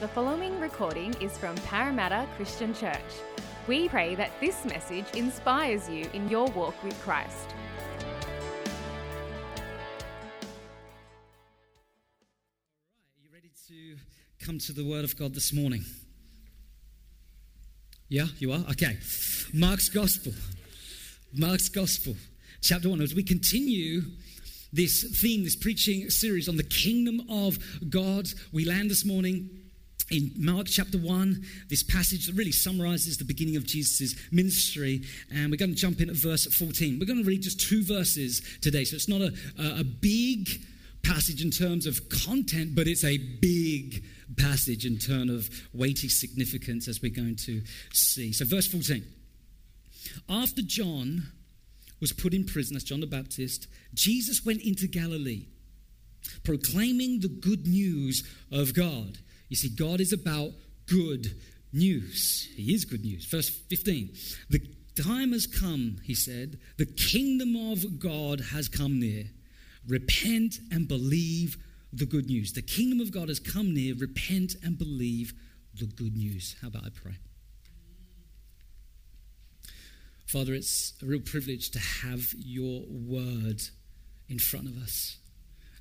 The following recording is from Parramatta Christian Church. We pray that this message inspires you in your walk with Christ. Are you ready to come to the Word of God this morning? Yeah, you are? Okay. Mark's Gospel. Mark's Gospel, chapter 1. As we continue this theme, this preaching series on the kingdom of God, we land this morning in Mark chapter 1, this passage that really summarizes the beginning of Jesus' ministry. And we're going to jump in at verse 14. We're going to read just two verses today. So it's not a, a big passage in terms of content, but it's a big passage in terms of weighty significance as we're going to see. So, verse 14. After John was put in prison, as John the Baptist, Jesus went into Galilee, proclaiming the good news of God. You see, God is about good news. He is good news. Verse 15. The time has come, he said, the kingdom of God has come near. Repent and believe the good news. The kingdom of God has come near. Repent and believe the good news. How about I pray? Father, it's a real privilege to have your word in front of us.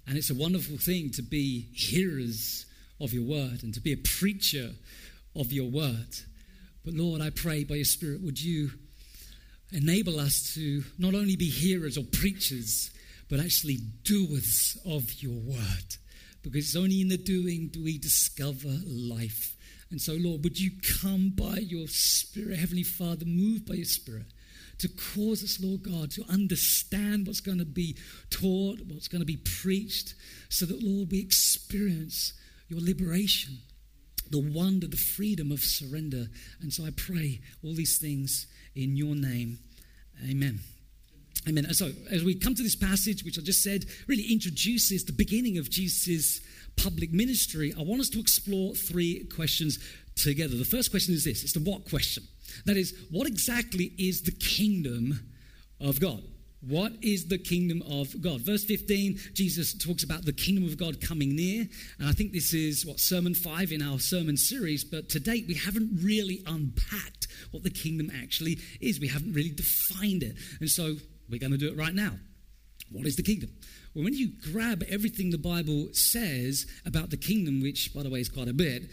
And it's a wonderful thing to be hearers of your word and to be a preacher of your word. But Lord, I pray by your Spirit, would you enable us to not only be hearers or preachers, but actually doers of your word. Because it's only in the doing do we discover life. And so, Lord, would you come by your Spirit, Heavenly Father, move by your Spirit to cause us, Lord God, to understand what's going to be taught, what's going to be preached, so that, Lord, we experience your liberation, the wonder, the freedom of surrender. And so I pray all these things in your name. Amen. Amen. So, as we come to this passage, which I just said really introduces the beginning of Jesus' public ministry, I want us to explore three questions together. The first question is this it's the what question. That is, what exactly is the kingdom of God? What is the kingdom of God? Verse 15, Jesus talks about the kingdom of God coming near. And I think this is what sermon five in our sermon series. But to date, we haven't really unpacked what the kingdom actually is. We haven't really defined it. And so we're going to do it right now. What is the kingdom? Well, when you grab everything the Bible says about the kingdom, which, by the way, is quite a bit,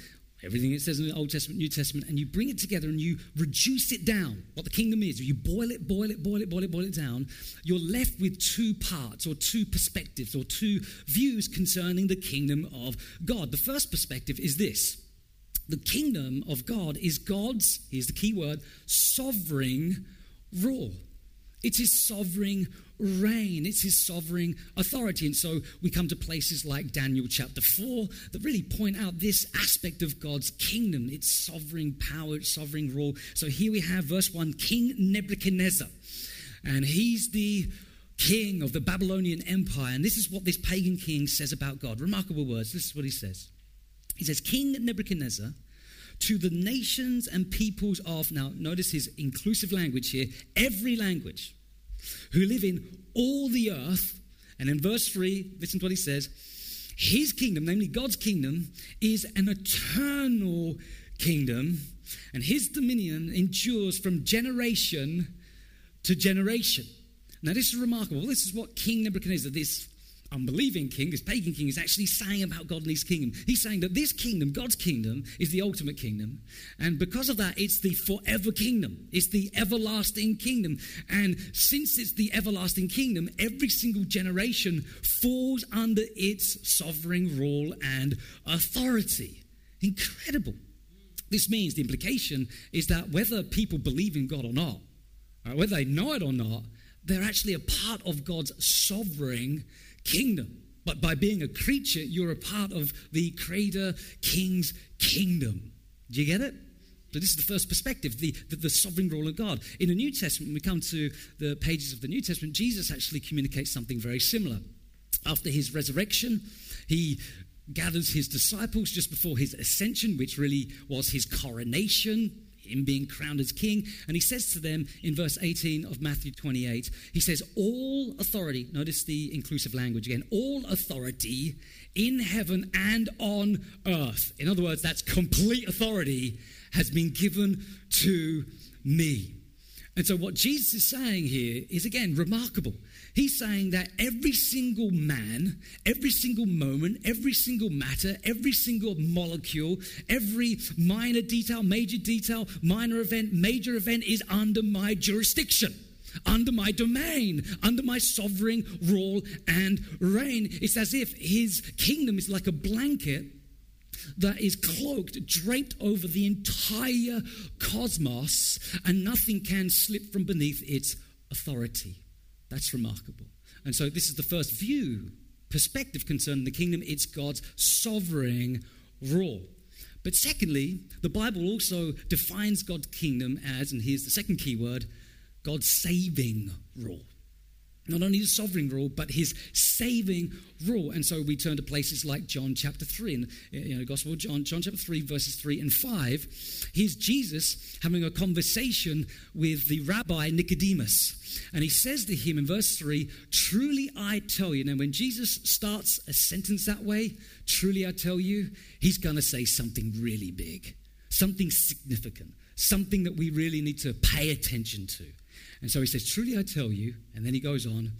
everything it says in the Old Testament, New Testament, and you bring it together and you reduce it down, what the kingdom is, you boil it, boil it, boil it, boil it, boil it down, you're left with two parts or two perspectives or two views concerning the kingdom of God. The first perspective is this the kingdom of God is God's, here's the key word, sovereign rule. It's his sovereign reign, it's his sovereign authority. And so we come to places like Daniel chapter 4 that really point out this aspect of God's kingdom, its sovereign power, its sovereign rule. So here we have verse 1 King Nebuchadnezzar. And he's the king of the Babylonian Empire. And this is what this pagan king says about God. Remarkable words. This is what he says. He says, King Nebuchadnezzar, to the nations and peoples of, now notice his inclusive language here, every language, who live in all the earth. And in verse 3, listen to what he says His kingdom, namely God's kingdom, is an eternal kingdom, and his dominion endures from generation to generation. Now, this is remarkable. This is what King Nebuchadnezzar, this unbelieving king, this pagan king, is actually saying about God and his kingdom. He's saying that this kingdom, God's kingdom, is the ultimate kingdom. And because of that, it's the forever kingdom. It's the everlasting kingdom. And since it's the everlasting kingdom, every single generation falls under its sovereign rule and authority. Incredible. This means the implication is that whether people believe in God or not, right, whether they know it or not, they're actually a part of God's sovereign kingdom. But by being a creature, you're a part of the Creator King's kingdom. Do you get it? So this is the first perspective, the, the, the, sovereign rule of God. In the New Testament, when we come to the pages of the New Testament, Jesus actually communicates something very similar. After his resurrection, he gathers his disciples just before his ascension, which really was his coronation him being crowned as king. And he says to them in verse 18 of Matthew 28, he says, All authority, notice the inclusive language again, all authority in heaven and on earth. In other words, that's complete authority has been given to me. And so, what Jesus is saying here is again remarkable. He's saying that every single man, every single moment, every single matter, every single molecule, every minor detail, major detail, minor event, major event is under my jurisdiction under my domain, under my sovereign rule and reign. It's as if his kingdom is like a blanket that is cloaked, draped over the entire cosmos, and nothing can slip from beneath its authority. That's remarkable. And so, this is the first view, perspective concerning the kingdom. It's God's sovereign rule. But secondly, the Bible also defines God's kingdom as, and here's the second key word, God's saving rule not only his sovereign rule, but his saving rule. And so we turn to places like John chapter 3, and you know, Gospel of John, John chapter 3, verses 3 and 5. Here's Jesus having a conversation with the rabbi Nicodemus. And he says to him in verse 3, Truly I tell you. Now, when Jesus starts a sentence that way, truly I tell you, he's going to say something really big, something significant, something that we really need to pay attention to. And so he says, Truly I tell you, and then he goes on,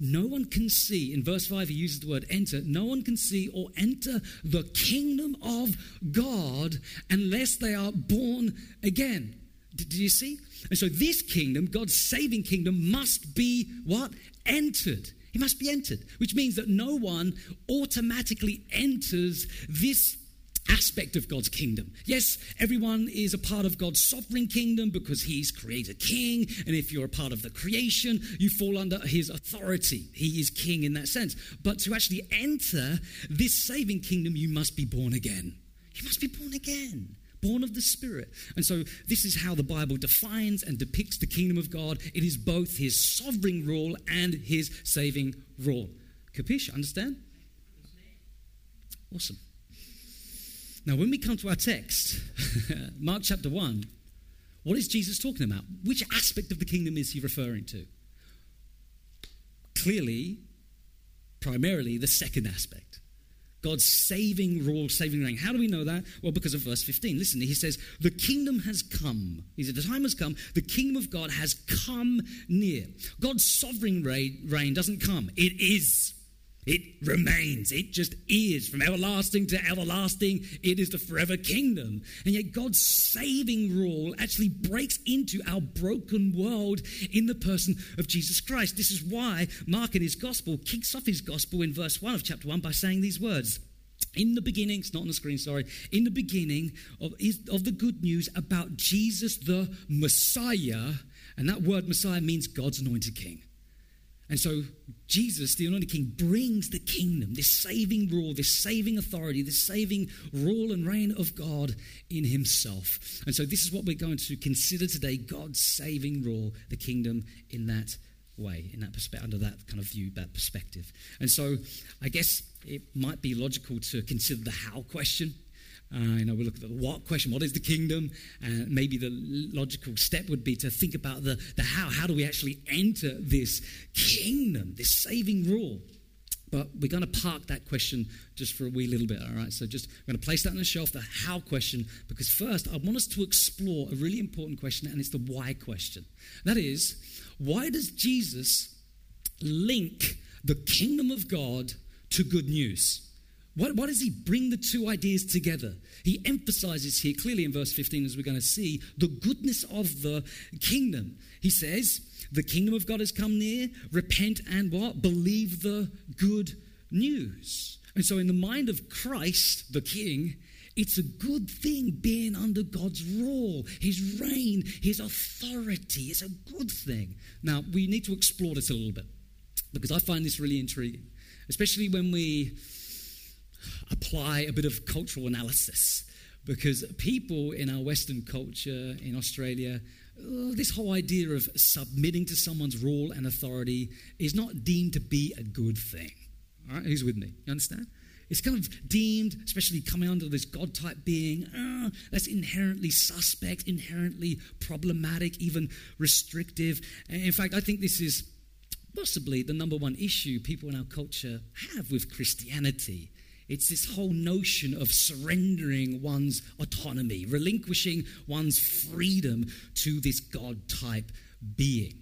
no one can see, in verse 5, he uses the word enter, no one can see or enter the kingdom of God unless they are born again. Did you see? And so this kingdom, God's saving kingdom, must be what? Entered. It must be entered, which means that no one automatically enters this aspect of God's kingdom. Yes, everyone is a part of God's sovereign kingdom because He's created king, and if you're a part of the creation, you fall under His authority. He is king in that sense. But to actually enter this saving kingdom, you must be born again. You must be born again born of the Spirit. And so, this is how the Bible defines and depicts the kingdom of God. It is both His sovereign rule and His saving rule. Capiche? Understand? Awesome. Now, when we come to our text, Mark chapter 1, what is Jesus talking about? Which aspect of the kingdom is he referring to? Clearly, primarily, the second aspect. God's saving rule, saving reign. How do we know that? Well, because of verse 15. Listen, he says, The kingdom has come. He said, The time has come. The kingdom of God has come near. God's sovereign reign doesn't come, it is it remains. It just is. From everlasting to everlasting, it is the forever kingdom. And yet, God's saving rule actually breaks into our broken world in the person of Jesus Christ. This is why Mark in his gospel kicks off his gospel in verse 1 of chapter 1 by saying these words. In the beginning, it's not on the screen, sorry. In the beginning of, of the good news about Jesus the Messiah, and that word Messiah means God's anointed king. And so Jesus, the anointed king, brings the kingdom, this saving rule, this saving authority, this saving rule and reign of God in himself. And so this is what we're going to consider today God's saving rule, the kingdom in that way, in that perspective, under that kind of view, that perspective. And so I guess it might be logical to consider the how question uh, you know, we look at the what question, what is the kingdom? And maybe the logical step would be to think about the, the how. How do we actually enter this kingdom, this saving rule? But we're going to park that question just for a wee little bit, all right? So just we're going to place that on the shelf, the how question, because first I want us to explore a really important question, and it's the why question. That is, why does Jesus link the kingdom of God to good news? What, why does he bring the two ideas together? He emphasizes here clearly in verse 15, as we're going to see, the goodness of the kingdom. He says, The kingdom of God has come near. Repent and what? Believe the good news. And so, in the mind of Christ, the king, it's a good thing being under God's rule, His reign, His authority. It's a good thing. Now, we need to explore this a little bit because I find this really intriguing, especially when we apply a bit of cultural analysis because people in our Western culture in Australia, oh, this whole idea of submitting to someone's rule and authority is not deemed to be a good thing. All right, who's with me? You understand? it's kind of deemed, especially coming under this God type being, uh, that's inherently suspect, inherently problematic, even restrictive. And in fact, I think this is possibly the number one issue people in our culture have with Christianity. It's this whole notion of surrendering one's autonomy, relinquishing one's freedom to this God type being.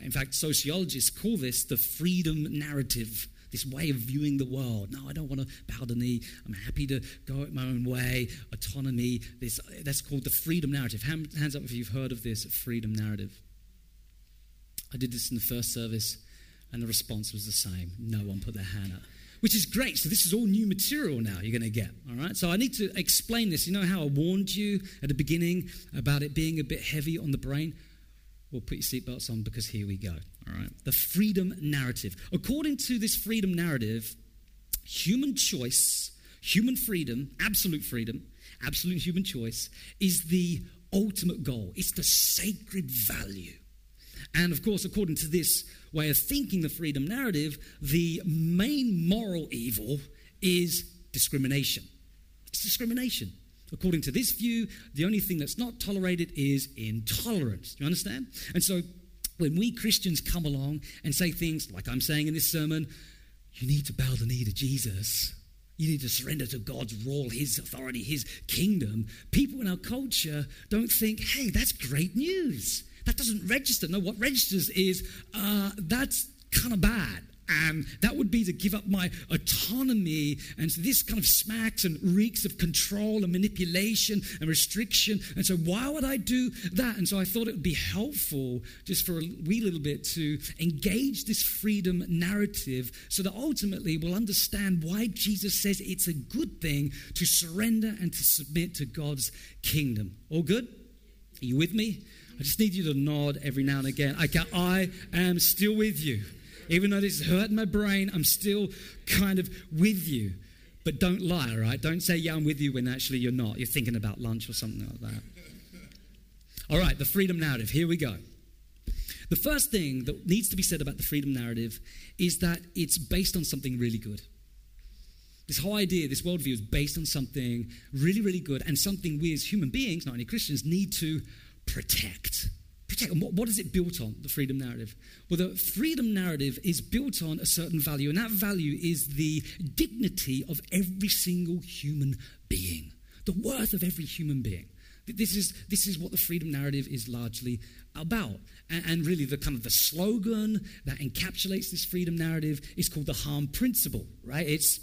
In fact, sociologists call this the freedom narrative, this way of viewing the world. No, I don't want to bow the knee. I'm happy to go my own way. Autonomy. This, that's called the freedom narrative. Hands up if you've heard of this freedom narrative. I did this in the first service, and the response was the same. No one put their hand up which is great. So this is all new material now you're going to get. All right. So I need to explain this. You know how I warned you at the beginning about it being a bit heavy on the brain? Well, put your seatbelts on because here we go. All right. The freedom narrative. According to this freedom narrative, human choice, human freedom, absolute freedom, absolute human choice is the ultimate goal. It's the sacred value. And of course, according to this way of thinking the freedom narrative, the main moral evil is discrimination. It's discrimination. According to this view, the only thing that's not tolerated is intolerance. Do you understand? And so when we Christians come along and say things like I'm saying in this sermon, you need to bow the knee to Jesus. You need to surrender to God's rule, His authority, His kingdom. People in our culture don't think, hey, that's great news. That doesn't register. No, what registers is uh, that's kind of bad. And that would be to give up my autonomy. And so this kind of smacks and reeks of control and manipulation and restriction. And so, why would I do that? And so, I thought it would be helpful just for a wee little bit to engage this freedom narrative so that ultimately we'll understand why Jesus says it's a good thing to surrender and to submit to God's kingdom. All good? Are you with me? I just need you to nod every now and again. Okay, I am still with you. Even though this is hurting my brain, I'm still kind of with you. But don't lie, all right? Don't say, yeah, I'm with you when actually you're not. You're thinking about lunch or something like that. All right, the freedom narrative. Here we go. The first thing that needs to be said about the freedom narrative is that it's based on something really good. This whole idea, this worldview is based on something really, really good and something we as human beings, not only Christians, need to protect. Protect. And what, what is it built on, the freedom narrative? Well, the freedom narrative is built on a certain value, and that value is the dignity of every single human being, the worth of every human being. This is, this is what the freedom narrative is largely about. And, and, really, the kind of the slogan that encapsulates this freedom narrative is called the harm principle, right? It's,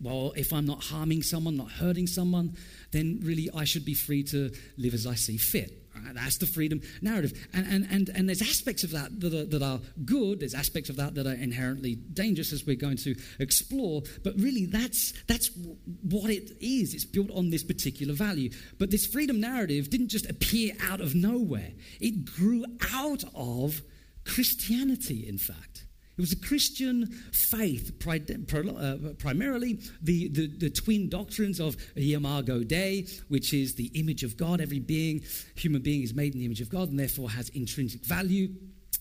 well, if I'm not harming someone, not hurting someone, then really I should be free to live as I see fit. That's the freedom narrative. And, and, and, and there's aspects of that that are, that are good, there's aspects of that that are inherently dangerous as we're going to explore. But really, that's, that's what it is. It's built on this particular value. But this freedom narrative didn't just appear out of nowhere, it grew out of Christianity, in fact. It was a Christian faith, uh, primarily the, the, the, twin doctrines of Imago Dei, which is the image of God. Every being, human being, is made in the image of God and therefore has intrinsic value.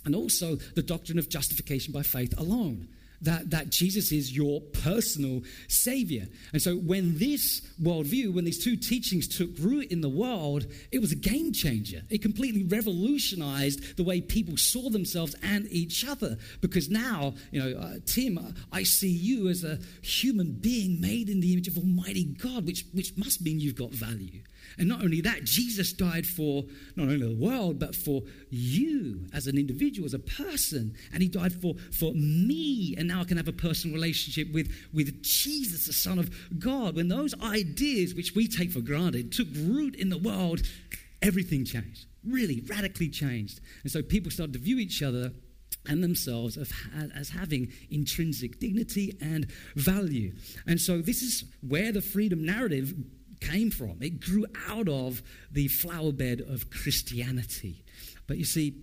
And also the doctrine of justification by faith alone that, that Jesus is your personal Savior. And so when this worldview, when these two teachings took root in the world, it was a game changer. It completely revolutionized the way people saw themselves and each other. Because now, you know, uh, Tim, I see you as a human being made in the image of Almighty God, which, which must mean you've got value. And not only that, Jesus died for not only the world, but for you as an individual, as a person. And he died for, for me. And now I can have a personal relationship with, with Jesus, the Son of God. When those ideas, which we take for granted, took root in the world, everything changed. Really, radically changed. And so people started to view each other and themselves as having intrinsic dignity and value. And so this is where the freedom narrative came from. It grew out of the flower bed of Christianity. But you see,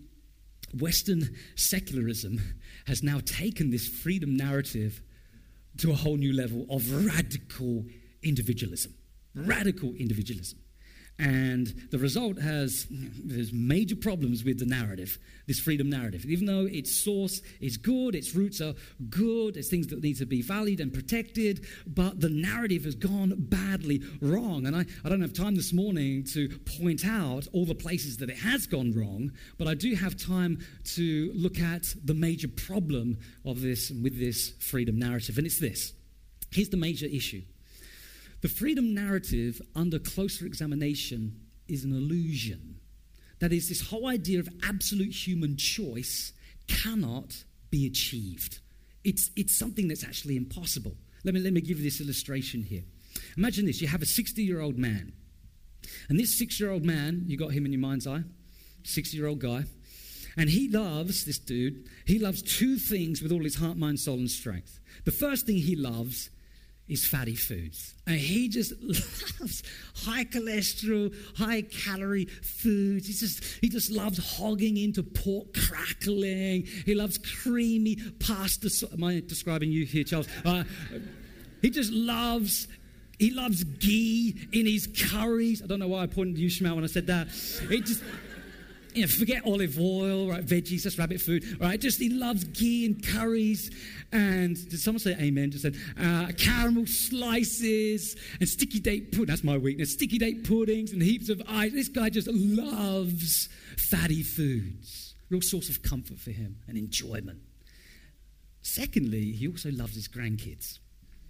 Western secularism has now taken this freedom narrative to a whole new level of radical individualism. Radical individualism. And the result has there's major problems with the narrative, this freedom narrative. Even though its source is good, its roots are good, there's things that need to be valued and protected, but the narrative has gone badly wrong. And I, I don't have time this morning to point out all the places that it has gone wrong, but I do have time to look at the major problem of this with this freedom narrative. And it's this. Here's the major issue the freedom narrative, under closer examination, is an illusion. That is, this whole idea of absolute human choice cannot be achieved. It's, it's something that's actually impossible. Let me, let me give you this illustration here. Imagine this you have a 60 year old man, and this six year old man, you got him in your mind's eye, 60 year old guy, and he loves, this dude, he loves two things with all his heart, mind, soul, and strength. The first thing he loves is fatty foods. And he just loves high cholesterol, high calorie foods. He just, he just loves hogging into pork crackling. He loves creamy pasta. So- Am I describing you here, Charles? Uh, he just loves he loves ghee in his curries. I don't know why I pointed to you, Shmuel, when I said that. It just, you know, forget olive oil, right? Veggies, just rabbit food, right? Just he loves ghee and curries. And did someone say amen? Just said uh, caramel slices and sticky date pudding. That's my weakness. Sticky date puddings and heaps of ice. This guy just loves fatty foods. Real source of comfort for him and enjoyment. Secondly, he also loves his grandkids.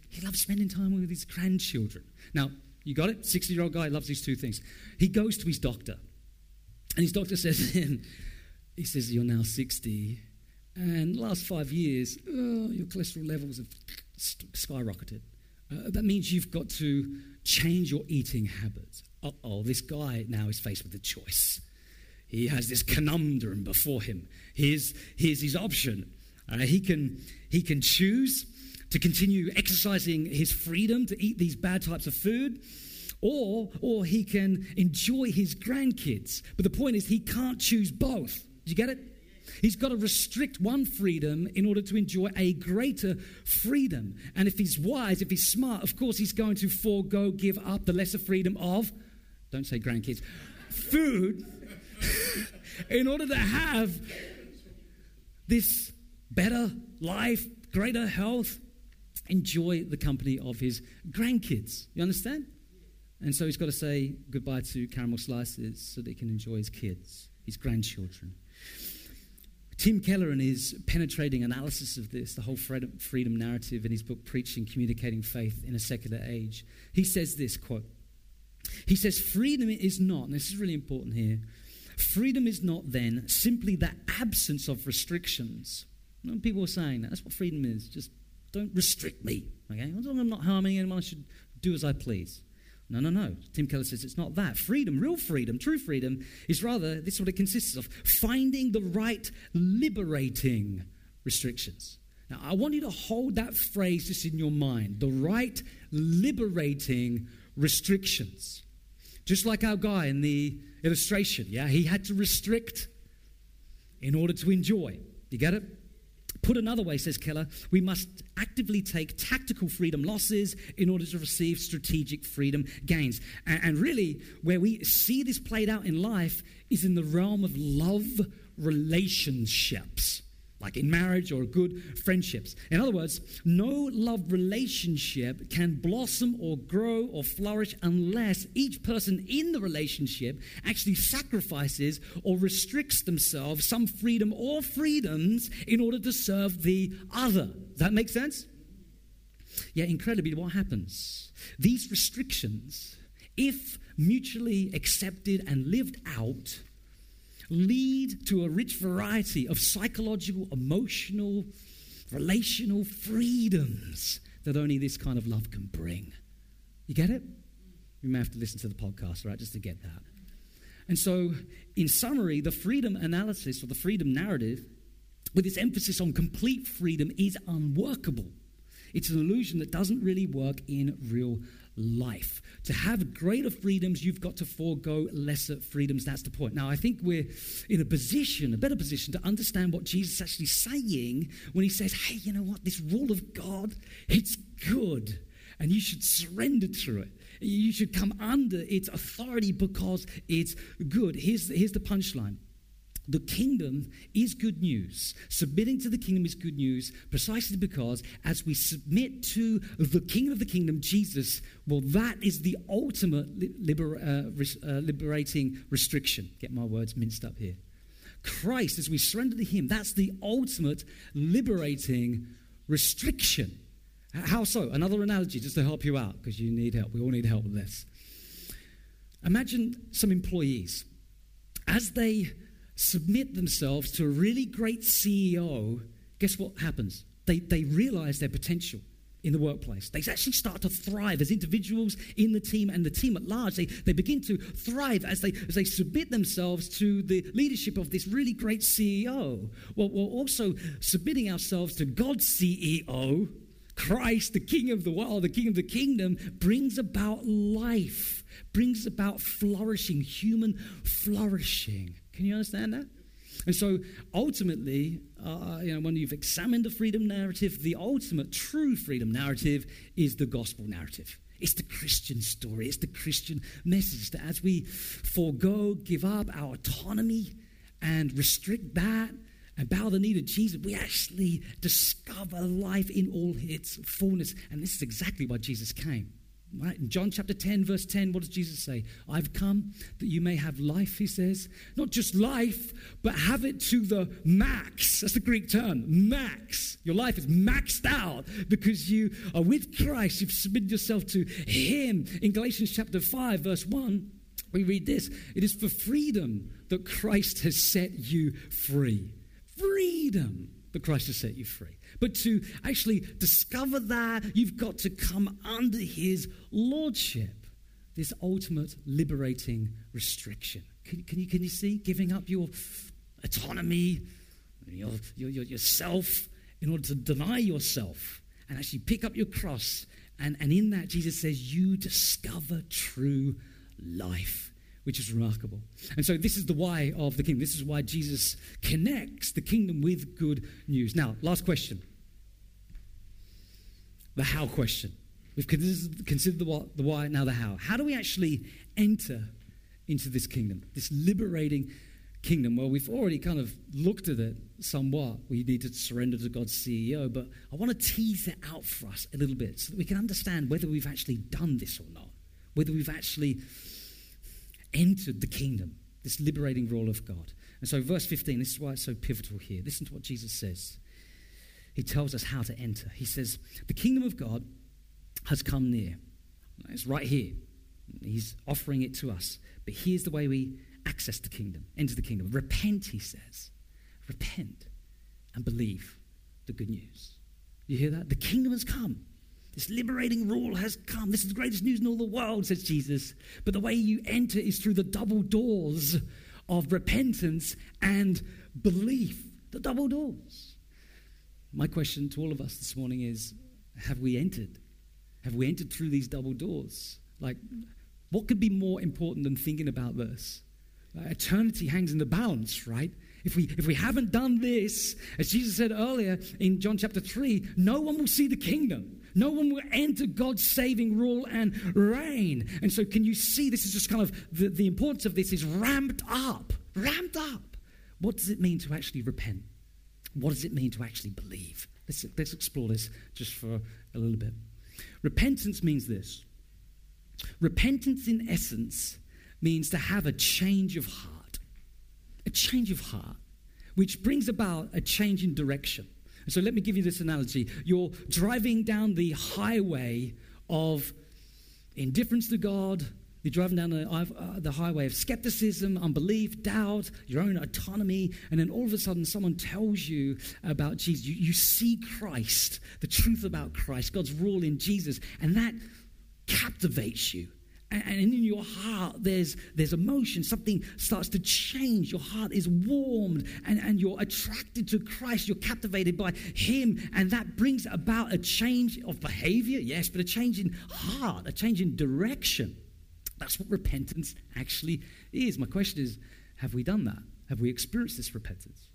He loves spending time with his grandchildren. Now, you got it? 60 year old guy loves these two things. He goes to his doctor, and his doctor says to him, he says, You're now 60, and last five years, oh, your cholesterol levels have skyrocketed. Uh, that means you've got to change your eating habits. Oh, this guy now is faced with a choice. He has this conundrum before him. Here's, here's his option. Uh, he, can, he can choose to continue exercising his freedom to eat these bad types of food, or, or he can enjoy his grandkids. But the point is, he can't choose both. Do you get it? He's got to restrict one freedom in order to enjoy a greater freedom. And if he's wise, if he's smart, of course, he's going to forego, give up the lesser freedom of, don't say grandkids, food, in order to have this better life, greater health, enjoy the company of his grandkids. You understand? And so he's got to say goodbye to caramel slices so that he can enjoy his kids, his grandchildren. Tim Keller, in his penetrating analysis of this, the whole freedom narrative in his book Preaching, Communicating Faith in a Secular Age, he says this quote. He says, Freedom is not, and this is really important here, freedom is not then simply the absence of restrictions. You know, people are saying that. That's what freedom is. Just don't restrict me. Okay? I'm not harming anyone. I should do as I please. No, no, no. Tim Keller says it's not that. Freedom, real freedom, true freedom, is rather, this is what it consists of finding the right liberating restrictions. Now, I want you to hold that phrase just in your mind the right liberating restrictions. Just like our guy in the illustration, yeah? He had to restrict in order to enjoy. You get it? Put another way, says Keller, we must actively take tactical freedom losses in order to receive strategic freedom gains. And, and, really, where we see this played out in life is in the realm of love relationships like in marriage or good friendships. In other words, no love relationship can blossom or grow or flourish unless each person in the relationship actually sacrifices or restricts themselves some freedom or freedoms in order to serve the other. Does that make sense? Yeah, incredibly, what happens? These restrictions, if mutually accepted and lived out, lead to a rich variety of psychological, emotional, relational freedoms that only this kind of love can bring. You get it? You may have to listen to the podcast, right, just to get that. And so, in summary, the freedom analysis or the freedom narrative, with its emphasis on complete freedom, is unworkable. It's an illusion that doesn't really work in real life. To have greater freedoms, you've got to forego lesser freedoms. That's the point. Now, I think we're in a position, a better position, to understand what Jesus is actually saying when he says, hey, you know what? This rule of God, it's good. and you should surrender to it. You should come under its authority because it's good. Here's, here's the punchline the kingdom is good news. Submitting to the kingdom is good news precisely because as we submit to the king of the kingdom, Jesus, well, that is the ultimate liber, uh, res, uh, liberating restriction. Get my words minced up here. Christ, as we surrender to him, that's the ultimate liberating restriction. How so? Another analogy just to help you out because you need help. We all need help with this. Imagine some employees as they submit themselves to a really great CEO, guess what happens? They, they realize their potential in the workplace. They actually start to thrive as individuals in the team and the team at large. They, they begin to thrive as they, as they submit themselves to the leadership of this really great CEO. Well, we're also submitting ourselves to God's CEO. Christ, the King of the world, the King of the kingdom, brings about life, brings about flourishing, human flourishing. Can you understand that? And so ultimately, uh, you know, when you've examined the freedom narrative, the ultimate true freedom narrative is the gospel narrative. It's the Christian story, it's the Christian message that as we forego, give up our autonomy and restrict that and bow the knee to Jesus, we actually discover life in all its fullness. And this is exactly why Jesus came. Right? In John chapter 10, verse 10, what does Jesus say? I've come that you may have life, he says. Not just life, but have it to the max. That's the Greek term, max. Your life is maxed out because you are with Christ. You've submitted yourself to him. In Galatians chapter 5, verse 1, we read this It is for freedom that Christ has set you free. Freedom that Christ has set you free. But to actually discover that, you've got to come under his lordship, this ultimate liberating restriction. Can, can, you, can you see? Giving up your autonomy, your, your, your, yourself, in order to deny yourself and actually pick up your cross. And, and in that, Jesus says, you discover true life which is remarkable. And so, this is the why of the kingdom. This is why Jesus connects the kingdom with good news. Now, last question the how question. We've considered the, what, the why, now the how. How do we actually enter into this kingdom, this liberating kingdom? Well, we've already kind of looked at it somewhat. We need to surrender to God's CEO, but I want to tease it out for us a little bit so that we can understand whether we've actually done this or not, whether we've actually entered the kingdom, this liberating role of God. And so, verse 15, this is why it's so pivotal here. Listen to what Jesus says. He tells us how to enter. He says, The kingdom of God has come near. It's right here. He's offering it to us. But here's the way we access the kingdom, enter the kingdom. Repent, he says. Repent and believe the good news. You hear that? The kingdom has come. This liberating rule has come. This is the greatest news in all the world, says Jesus. But the way you enter is through the double doors of repentance and belief. The double doors. My question to all of us this morning is have we entered? Have we entered through these double doors? Like, what could be more important than thinking about this? Uh, eternity hangs in the balance, right? If we, if we haven't done this, as Jesus said earlier in John chapter 3, no one will see the kingdom. No one will enter God's saving rule and reign. And so, can you see this is just kind of the, the importance of this is ramped up. Ramped up. What does it mean to actually repent? What does it mean to actually believe? Let's, let's explore this just for a little bit. Repentance means this repentance, in essence, means to have a change of heart. A change of heart, which brings about a change in direction. So let me give you this analogy. You're driving down the highway of indifference to God. You're driving down the, uh, the highway of skepticism, unbelief, doubt, your own autonomy, and then all of a sudden someone tells you about Jesus. You, you see Christ, the truth about Christ, God's rule in Jesus, and that captivates you. And, in your heart, there's, there's emotion. Something starts to change. Your heart is warmed and, and you're attracted to Christ. You're captivated by Him. And that brings about a change of behavior, yes, but a change in heart, a change in direction. That's what repentance actually is. My question is have we done that? Have we experienced this repentance?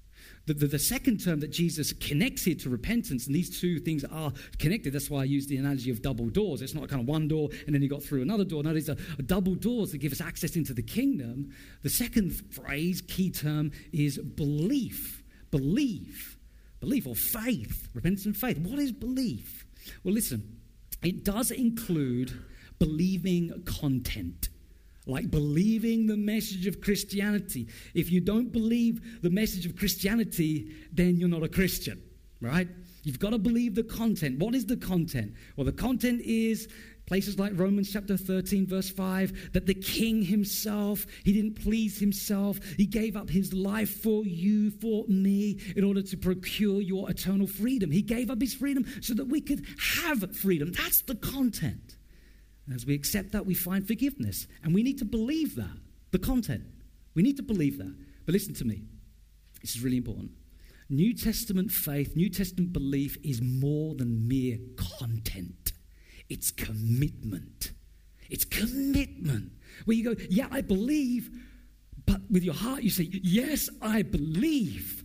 The, the, the, second term that Jesus connects here to repentance, and these two things are connected. That's why I use the analogy of double doors. It's not kind of one door and then you got through another door. No, these are double doors that give us access into the kingdom. The second phrase, key term, is belief. Belief. Belief or faith. Repentance and faith. What is belief? Well, listen, it does include believing content like believing the message of Christianity. If you don't believe the message of Christianity, then you're not a Christian, right? You've got to believe the content. What is the content? Well, the content is places like Romans chapter 13, verse 5, that the king himself, he didn't please himself. He gave up his life for you, for me, in order to procure your eternal freedom. He gave up his freedom so that we could have freedom. That's the content. As we accept that, we find forgiveness. And we need to believe that, the content. We need to believe that. But listen to me, this is really important. New Testament faith, New Testament belief is more than mere content, it's commitment. It's commitment. Where you go, yeah, I believe, but with your heart you say, yes, I believe.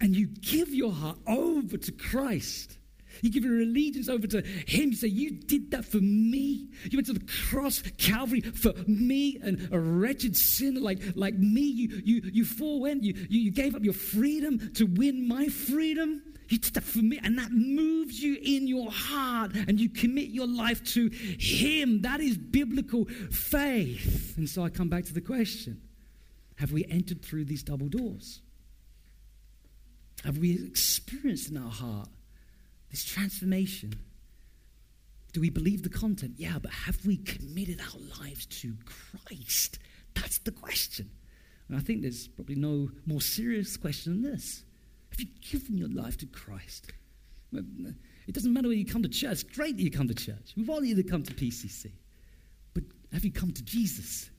And you give your heart over to Christ. You give your allegiance over to Him. You say, You did that for me. You went to the cross, Calvary, for me, and a wretched sinner like, like me. You, you, you forewent, you, you, you gave up your freedom to win my freedom. You did that for me, and that moves you in your heart, and you commit your life to Him. That is biblical faith. And so I come back to the question Have we entered through these double doors? Have we experienced in our heart this transformation. Do we believe the content? Yeah, but have we committed our lives to Christ? That's the question. And I think there's probably no more serious question than this. Have you given your life to Christ? It doesn't matter whether you come to church. It's great that you come to church. We want you to come to PCC. But have you come to Jesus?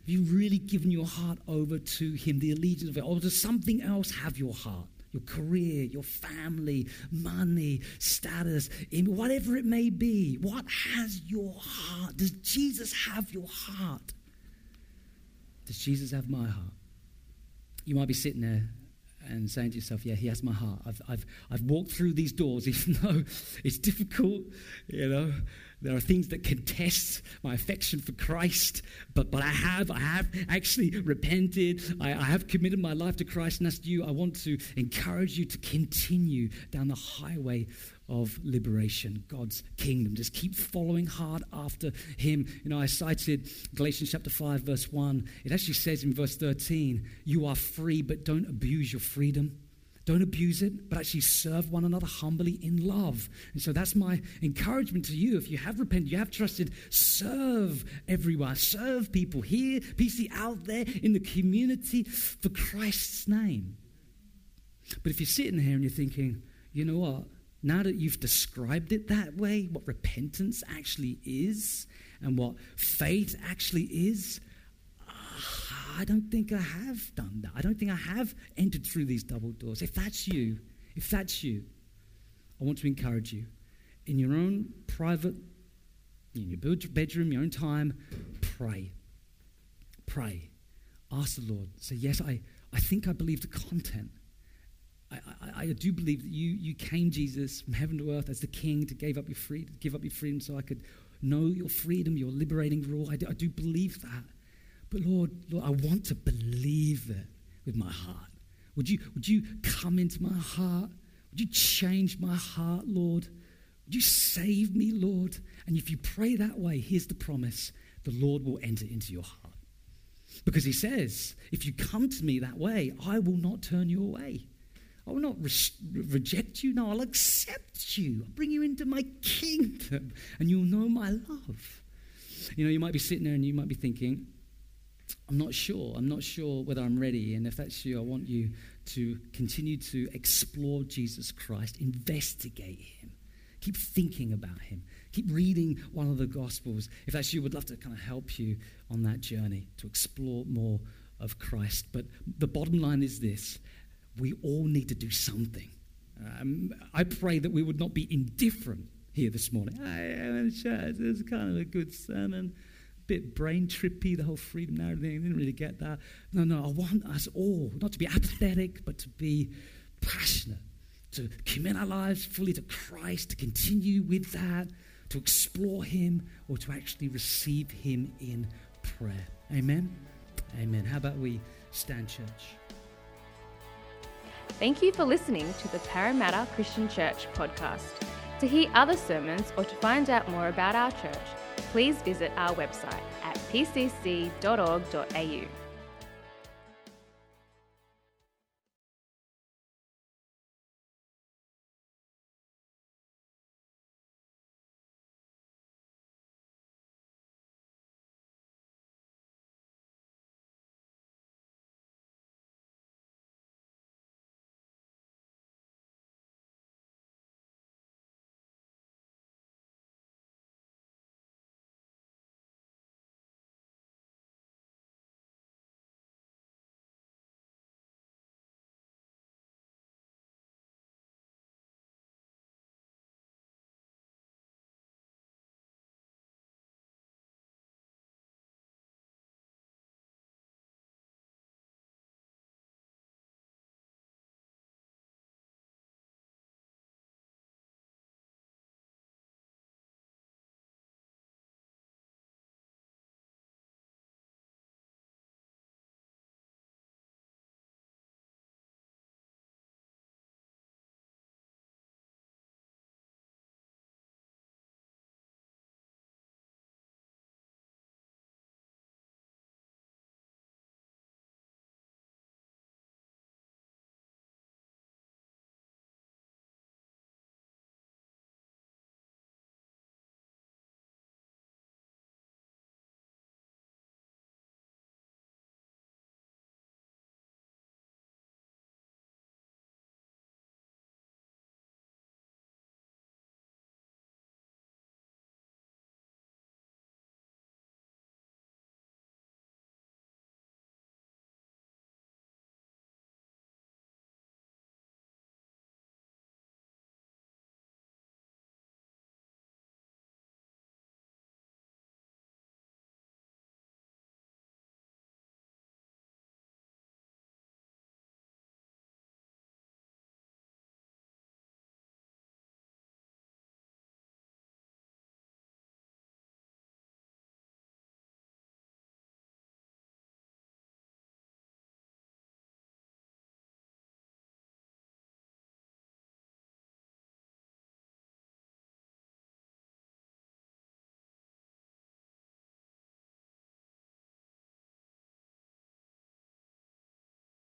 Have you really given your heart over to Him, the allegiance of it, or does something else have your heart? Your career, your family, money, status, whatever it may be. What has your heart? Does Jesus have your heart? Does Jesus have my heart? You might be sitting there and saying to yourself, Yeah, he has my heart. I've, I've, I've walked through these doors, even though it's difficult, you know. There are things that contest my affection for Christ, but, but I have, I have actually repented. I, I have committed my life to Christ, and that's you. I want to encourage you to continue down the highway of liberation, God's kingdom. Just keep following hard after Him. You know, I cited Galatians chapter 5, verse 1. It actually says in verse 13, You are free, but don't abuse your freedom. Don't abuse it, but actually serve one another humbly in love. And so that's my encouragement to you. If you have repented, you have trusted, serve everywhere. serve people here, PC out there in the community for Christ's name. But if you're sitting here and you're thinking, you know what? Now that you've described it that way, what repentance actually is and what faith actually is, I don't think I have done that. I don't think I have entered through these double doors. If that's you, if that's you, I want to encourage you in your own private, in your bedroom, your own time, pray. Pray. Ask the Lord. Say, Yes, I, I think I believe the content. I, I, I, do believe that you, you came, Jesus, from heaven to earth as the king to give up your freedom, give up your freedom so I could know your freedom, your liberating rule. I do, I do believe that. But Lord, Lord, I want to believe it with my heart. Would you, would you come into my heart? Would you change my heart, Lord? Would you save me, Lord? And if you pray that way, here's the promise the Lord will enter into your heart. Because he says, if you come to me that way, I will not turn you away. I will not re- reject you. No, I'll accept you. I'll bring you into my kingdom and you'll know my love. You know, you might be sitting there and you might be thinking, I'm not sure. I'm not sure whether I'm ready. And if that's you, I want you to continue to explore Jesus Christ, investigate him, keep thinking about him, keep reading one of the Gospels. If that's you, would love to kind of help you on that journey to explore more of Christ. But the bottom line is this we all need to do something. Um, I pray that we would not be indifferent here this morning. I am in church. Was kind of a good sermon bit brain trippy, the whole freedom narrative thing. I didn't really get that. No, no, I want us all not to be apathetic, but to be passionate to commit our lives fully to Christ, to continue with that, to explore Him, or to actually receive Him in prayer. Amen? Amen. How about we stand, church? Thank you for listening to the Parramatta Christian Church podcast. To hear other sermons or to find out more about our church, please visit our website at pcc.org.au.